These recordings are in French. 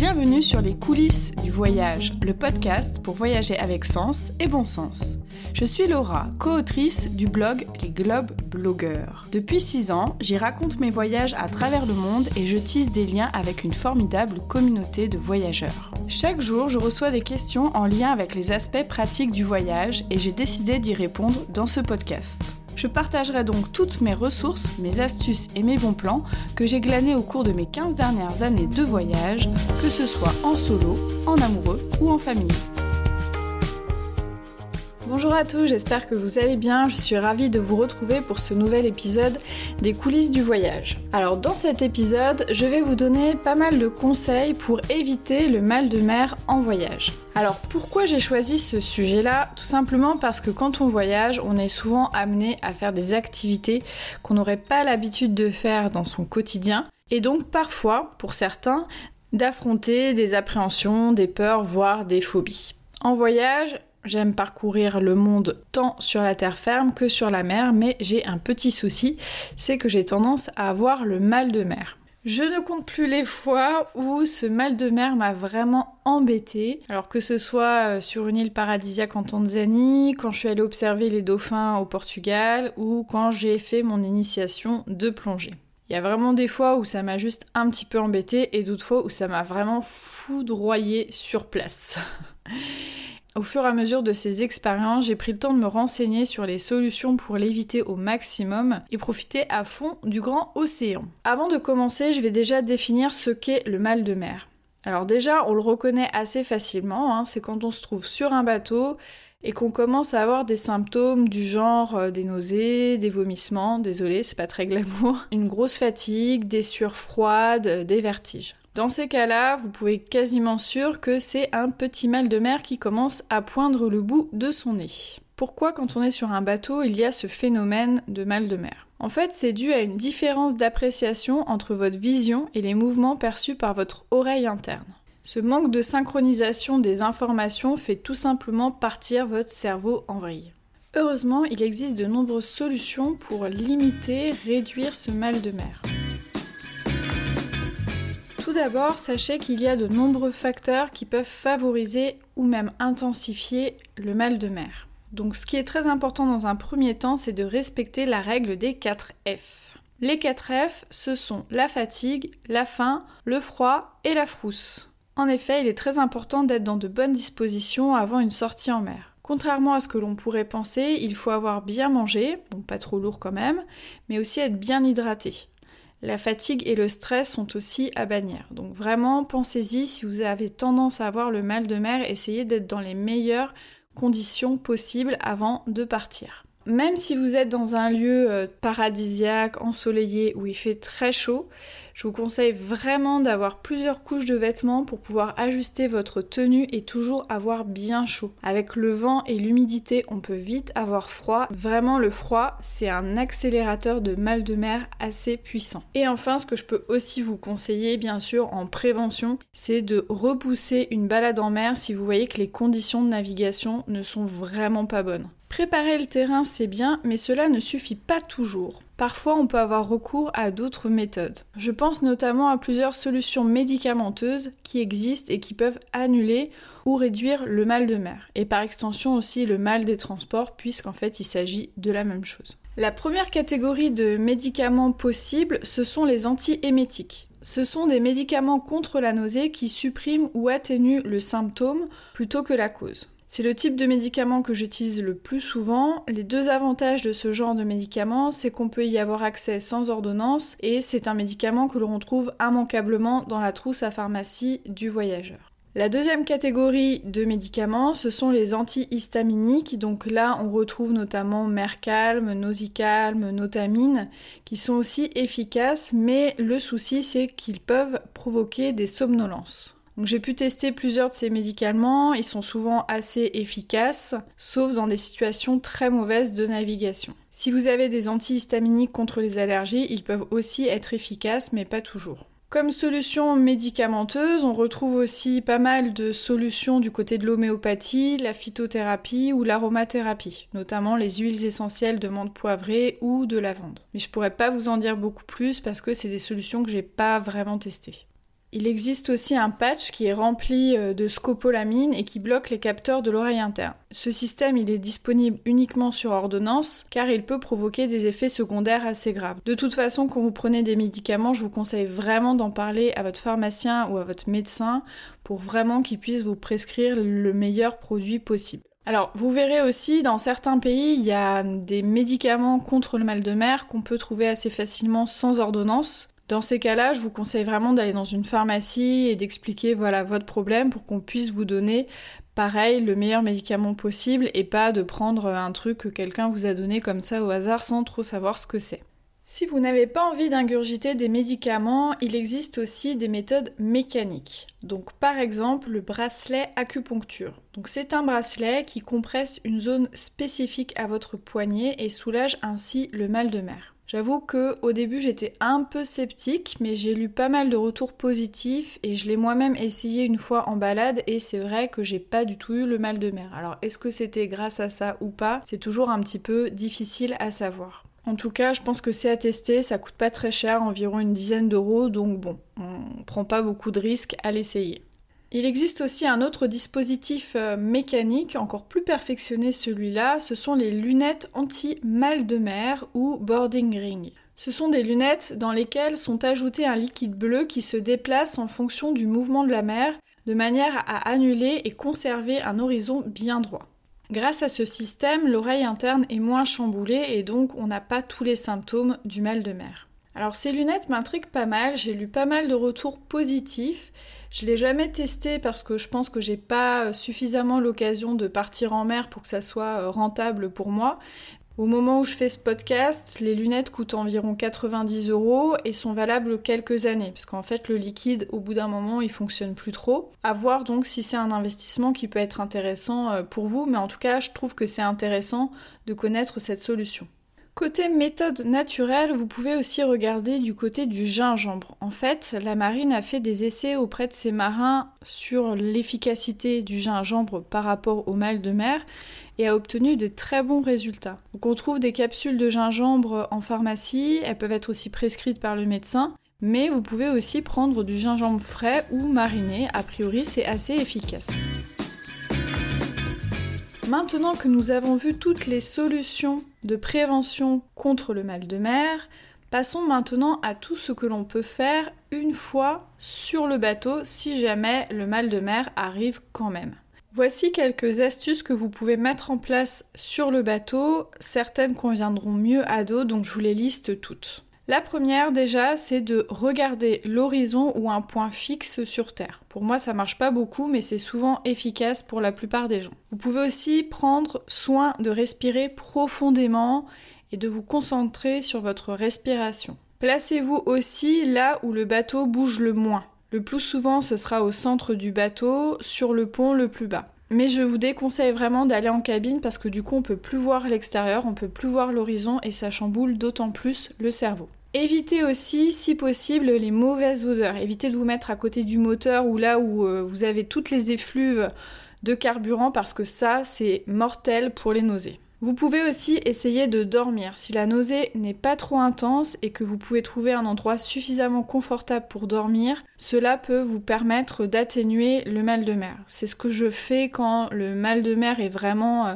Bienvenue sur les coulisses du voyage, le podcast pour voyager avec sens et bon sens. Je suis Laura, co-autrice du blog Les Globes Blogueurs. Depuis 6 ans, j'y raconte mes voyages à travers le monde et je tisse des liens avec une formidable communauté de voyageurs. Chaque jour, je reçois des questions en lien avec les aspects pratiques du voyage et j'ai décidé d'y répondre dans ce podcast. Je partagerai donc toutes mes ressources, mes astuces et mes bons plans que j'ai glanés au cours de mes 15 dernières années de voyage, que ce soit en solo, en amoureux ou en famille. Bonjour à tous, j'espère que vous allez bien. Je suis ravie de vous retrouver pour ce nouvel épisode des coulisses du voyage. Alors dans cet épisode, je vais vous donner pas mal de conseils pour éviter le mal de mer en voyage. Alors pourquoi j'ai choisi ce sujet-là? Tout simplement parce que quand on voyage, on est souvent amené à faire des activités qu'on n'aurait pas l'habitude de faire dans son quotidien. Et donc parfois, pour certains, d'affronter des appréhensions, des peurs, voire des phobies. En voyage, J'aime parcourir le monde tant sur la terre ferme que sur la mer, mais j'ai un petit souci, c'est que j'ai tendance à avoir le mal de mer. Je ne compte plus les fois où ce mal de mer m'a vraiment embêté. Alors que ce soit euh, sur une île paradisiaque en Tanzanie, quand je suis allée observer les dauphins au Portugal ou quand j'ai fait mon initiation de plongée. Il y a vraiment des fois où ça m'a juste un petit peu embêté et d'autres fois où ça m'a vraiment foudroyé sur place. Au fur et à mesure de ces expériences, j'ai pris le temps de me renseigner sur les solutions pour l'éviter au maximum et profiter à fond du grand océan. Avant de commencer, je vais déjà définir ce qu'est le mal de mer. Alors déjà, on le reconnaît assez facilement, hein, c'est quand on se trouve sur un bateau et qu'on commence à avoir des symptômes du genre euh, des nausées, des vomissements, désolé, c'est pas très glamour, une grosse fatigue, des sueurs froides, des vertiges. Dans ces cas-là, vous pouvez être quasiment sûr que c'est un petit mal de mer qui commence à poindre le bout de son nez. Pourquoi quand on est sur un bateau, il y a ce phénomène de mal de mer? En fait, c'est dû à une différence d'appréciation entre votre vision et les mouvements perçus par votre oreille interne. Ce manque de synchronisation des informations fait tout simplement partir votre cerveau en vrille. Heureusement, il existe de nombreuses solutions pour limiter, réduire ce mal de mer. Tout d'abord, sachez qu'il y a de nombreux facteurs qui peuvent favoriser ou même intensifier le mal de mer. Donc ce qui est très important dans un premier temps, c'est de respecter la règle des 4 F. Les 4 F, ce sont la fatigue, la faim, le froid et la frousse. En effet, il est très important d'être dans de bonnes dispositions avant une sortie en mer. Contrairement à ce que l'on pourrait penser, il faut avoir bien mangé, bon pas trop lourd quand même, mais aussi être bien hydraté. La fatigue et le stress sont aussi à bannir. Donc vraiment, pensez-y, si vous avez tendance à avoir le mal de mer, essayez d'être dans les meilleures conditions possibles avant de partir. Même si vous êtes dans un lieu euh, paradisiaque, ensoleillé, où il fait très chaud, je vous conseille vraiment d'avoir plusieurs couches de vêtements pour pouvoir ajuster votre tenue et toujours avoir bien chaud. Avec le vent et l'humidité, on peut vite avoir froid. Vraiment, le froid, c'est un accélérateur de mal de mer assez puissant. Et enfin, ce que je peux aussi vous conseiller, bien sûr, en prévention, c'est de repousser une balade en mer si vous voyez que les conditions de navigation ne sont vraiment pas bonnes. Préparer le terrain, c'est bien, mais cela ne suffit pas toujours. Parfois, on peut avoir recours à d'autres méthodes. Je pense notamment à plusieurs solutions médicamenteuses qui existent et qui peuvent annuler ou réduire le mal de mer, et par extension aussi le mal des transports, puisqu'en fait il s'agit de la même chose. La première catégorie de médicaments possibles, ce sont les antiémétiques. Ce sont des médicaments contre la nausée qui suppriment ou atténuent le symptôme plutôt que la cause. C'est le type de médicament que j'utilise le plus souvent. Les deux avantages de ce genre de médicament, c'est qu'on peut y avoir accès sans ordonnance et c'est un médicament que l'on trouve immanquablement dans la trousse à pharmacie du voyageur. La deuxième catégorie de médicaments, ce sont les antihistaminiques. Donc là, on retrouve notamment Mercalm, Nausicalm, Notamine, qui sont aussi efficaces, mais le souci, c'est qu'ils peuvent provoquer des somnolences j'ai pu tester plusieurs de ces médicaments, ils sont souvent assez efficaces, sauf dans des situations très mauvaises de navigation. Si vous avez des antihistaminiques contre les allergies, ils peuvent aussi être efficaces, mais pas toujours. Comme solution médicamenteuse, on retrouve aussi pas mal de solutions du côté de l'homéopathie, la phytothérapie ou l'aromathérapie, notamment les huiles essentielles de menthe poivrée ou de lavande. Mais je pourrais pas vous en dire beaucoup plus parce que c'est des solutions que j'ai pas vraiment testées. Il existe aussi un patch qui est rempli euh, de scopolamine et qui bloque les capteurs de l'oreille interne. Ce système, il est disponible uniquement sur ordonnance car il peut provoquer des effets secondaires assez graves. De toute façon, quand vous prenez des médicaments, je vous conseille vraiment d'en parler à votre pharmacien ou à votre médecin pour vraiment qu'il puisse vous prescrire le meilleur produit possible. Alors, vous verrez aussi, dans certains pays, il y a des médicaments contre le mal de mer qu'on peut trouver assez facilement sans ordonnance. Dans ces cas-là, je vous conseille vraiment d'aller dans une pharmacie et d'expliquer voilà votre problème pour qu'on puisse vous donner pareil le meilleur médicament possible et pas de prendre un truc que quelqu'un vous a donné comme ça au hasard sans trop savoir ce que c'est. Si vous n'avez pas envie d'ingurgiter des médicaments, il existe aussi des méthodes mécaniques. Donc par exemple le bracelet acupuncture. C'est un bracelet qui compresse une zone spécifique à votre poignet et soulage ainsi le mal de mer. J'avoue que au début j'étais un peu sceptique, mais j'ai lu pas mal de retours positifs et je l'ai moi-même essayé une fois en balade et c'est vrai que j'ai pas du tout eu le mal de mer. Alors est-ce que c'était grâce à ça ou pas? C'est toujours un petit peu difficile à savoir. En tout cas, je pense que c'est à tester, ça coûte pas très cher, environ une dizaine d'euros, donc bon, on prend pas beaucoup de risques à l'essayer. Il existe aussi un autre dispositif euh, mécanique, encore plus perfectionné celui-là, ce sont les lunettes anti-mal de mer ou boarding ring. Ce sont des lunettes dans lesquelles sont ajoutés un liquide bleu qui se déplace en fonction du mouvement de la mer, de manière à annuler et conserver un horizon bien droit. Grâce à ce système, l'oreille interne est moins chamboulée et donc on n'a pas tous les symptômes du mal de mer. Alors ces lunettes m'intriguent pas mal, j'ai lu pas mal de retours positifs je l'ai jamais testé parce que je pense que j'ai pas suffisamment l'occasion de partir en mer pour que ça soit euh, rentable pour moi. Au moment où je fais ce podcast, les lunettes coûtent environ 90 euros et sont valables quelques années, parce qu'en fait le liquide, au bout d'un moment, il fonctionne plus trop. À voir donc si c'est un investissement qui peut être intéressant euh, pour vous, mais en tout cas, je trouve que c'est intéressant de connaître cette solution. Côté méthode naturelle, vous pouvez aussi regarder du côté du gingembre. En fait, la marine a fait des essais auprès de ses marins sur l'efficacité du gingembre par rapport au mal de mer et a obtenu de très bons résultats. Donc on trouve des capsules de gingembre en pharmacie, elles peuvent être aussi prescrites par le médecin, mais vous pouvez aussi prendre du gingembre frais ou mariné, a priori c'est assez efficace. Maintenant que nous avons vu toutes les solutions de prévention contre le mal de mer, passons maintenant à tout ce que l'on peut faire une fois sur le bateau si jamais le mal de mer arrive quand même. Voici quelques astuces que vous pouvez mettre en place sur le bateau. Certaines conviendront mieux à d'autres, donc je vous les liste toutes. La première déjà, c'est de regarder l'horizon ou un point fixe sur Terre. Pour moi, ça marche pas beaucoup, mais c'est souvent efficace pour la plupart des gens. Vous pouvez aussi prendre soin de respirer profondément et de vous concentrer sur votre respiration. Placez-vous aussi là où le bateau bouge le moins. Le plus souvent, ce sera au centre du bateau, sur le pont le plus bas. Mais je vous déconseille vraiment d'aller en cabine parce que du coup on peut plus voir l'extérieur, on peut plus voir l'horizon et ça chamboule d'autant plus le cerveau. Évitez aussi, si possible, les mauvaises odeurs. Évitez de vous mettre à côté du moteur ou là où euh, vous avez toutes les effluves de carburant parce que ça, c'est mortel pour les nausées. Vous pouvez aussi essayer de dormir. Si la nausée n'est pas trop intense et que vous pouvez trouver un endroit suffisamment confortable pour dormir, cela peut vous permettre d'atténuer le mal de mer. C'est ce que je fais quand le mal de mer est vraiment euh,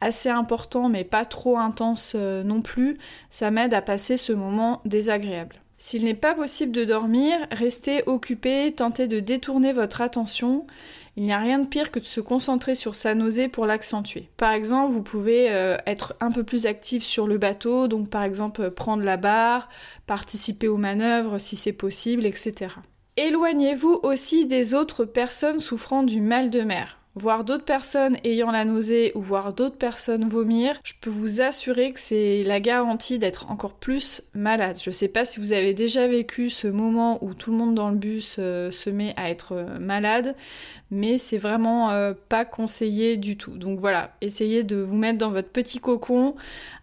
assez important mais pas trop intense euh, non plus. Ça m'aide à passer ce moment désagréable. S'il n'est pas possible de dormir, restez occupé, tentez de détourner votre attention il n'y a rien de pire que de se concentrer sur sa nausée pour l'accentuer. Par exemple, vous pouvez euh, être un peu plus actif sur le bateau, donc par exemple euh, prendre la barre, participer aux manœuvres si c'est possible, etc. Éloignez-vous aussi des autres personnes souffrant du mal de mer voir d'autres personnes ayant la nausée ou voir d'autres personnes vomir, je peux vous assurer que c'est la garantie d'être encore plus malade. Je sais pas si vous avez déjà vécu ce moment où tout le monde dans le bus euh, se met à être euh, malade, mais c'est vraiment euh, pas conseillé du tout. Donc voilà, essayez de vous mettre dans votre petit cocon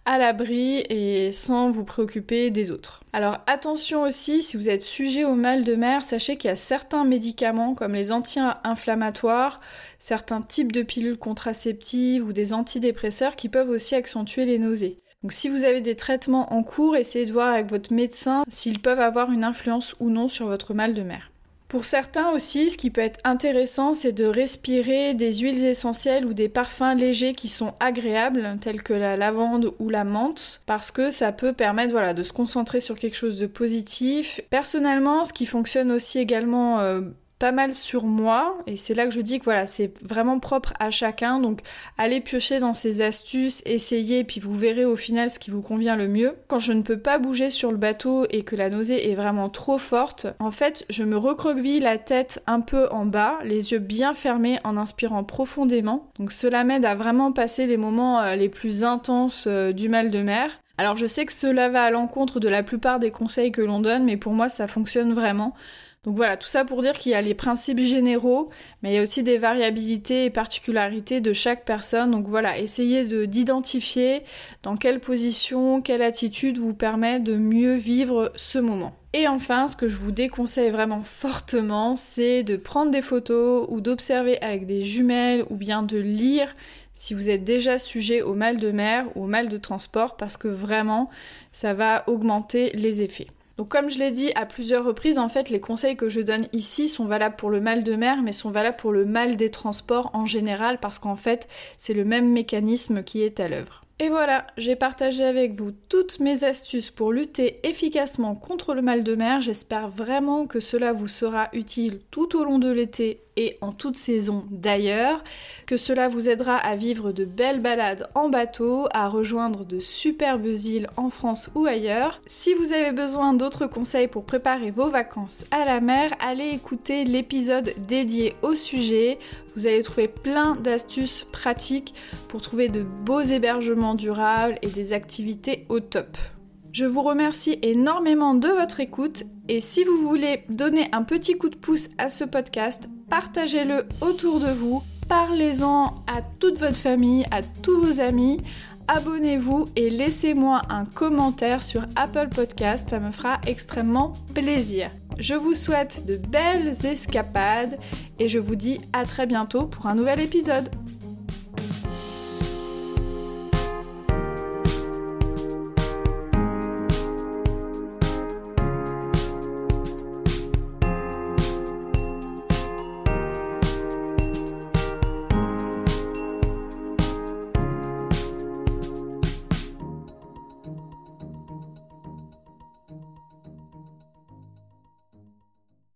à l'abri et sans vous préoccuper des autres. Alors attention aussi, si vous êtes sujet au mal de mer, sachez qu'il y a certains médicaments comme les anti-inflammatoires, certains types de pilules contraceptives ou des antidépresseurs qui peuvent aussi accentuer les nausées. Donc si vous avez des traitements en cours, essayez de voir avec votre médecin s'ils peuvent avoir une influence ou non sur votre mal de mer. Pour certains aussi, ce qui peut être intéressant, c'est de respirer des huiles essentielles ou des parfums légers qui sont agréables, tels que la lavande ou la menthe, parce que ça peut permettre de se concentrer sur quelque chose de positif. Personnellement, ce qui fonctionne aussi également euh, pas mal sur moi. Et c'est là que je dis que voilà c'est vraiment propre à chacun. Donc allez piocher dans ces astuces essayez puis vous verrez au final ce qui vous convient le mieux. Quand je ne peux pas bouger sur le bateau et que la nausée est vraiment trop forte en fait je me recroqueville la tête un peu en bas les yeux bien fermés en inspirant profondément. Donc cela m'aide à vraiment passer les moments euh, les plus intenses euh, du mal de mer. Alors je sais que cela va à l'encontre de la plupart des conseils que l'on donne, mais pour moi ça fonctionne vraiment. Donc voilà, tout ça pour dire qu'il y a les principes généraux, mais il y a aussi des variabilités et particularités de chaque personne. Donc voilà, essayez d'identifier dans quelle position, quelle attitude vous permet de mieux vivre ce moment. Et enfin, ce que je vous déconseille vraiment fortement, c'est de prendre des photos ou d'observer avec des jumelles ou bien de lire si vous êtes déjà sujet au mal de mer ou au mal de transport parce que vraiment ça va augmenter les effets. Donc comme je l'ai dit à plusieurs reprises, en fait, les conseils que je donne ici sont valables pour le mal de mer, mais sont valables pour le mal des transports en général, parce qu'en fait, c'est le même mécanisme qui est à l'œuvre. Et voilà, j'ai partagé avec vous toutes mes astuces pour lutter efficacement contre le mal de mer. J'espère vraiment que cela vous sera utile tout au long de l'été et en toute saison d'ailleurs, que cela vous aidera à vivre de belles balades en bateau, à rejoindre de superbes îles en France ou ailleurs. Si vous avez besoin d'autres conseils pour préparer vos vacances à la mer, allez écouter l'épisode dédié au sujet. Vous allez trouver plein d'astuces pratiques pour trouver de beaux hébergements durables et des activités au top. Je vous remercie énormément de votre écoute et si vous voulez donner un petit coup de pouce à ce podcast, partagez-le autour de vous, parlez-en à toute votre famille, à tous vos amis, abonnez-vous et laissez-moi un commentaire sur Apple Podcast, ça me fera extrêmement plaisir. Je vous souhaite de belles escapades et je vous dis à très bientôt pour un nouvel épisode.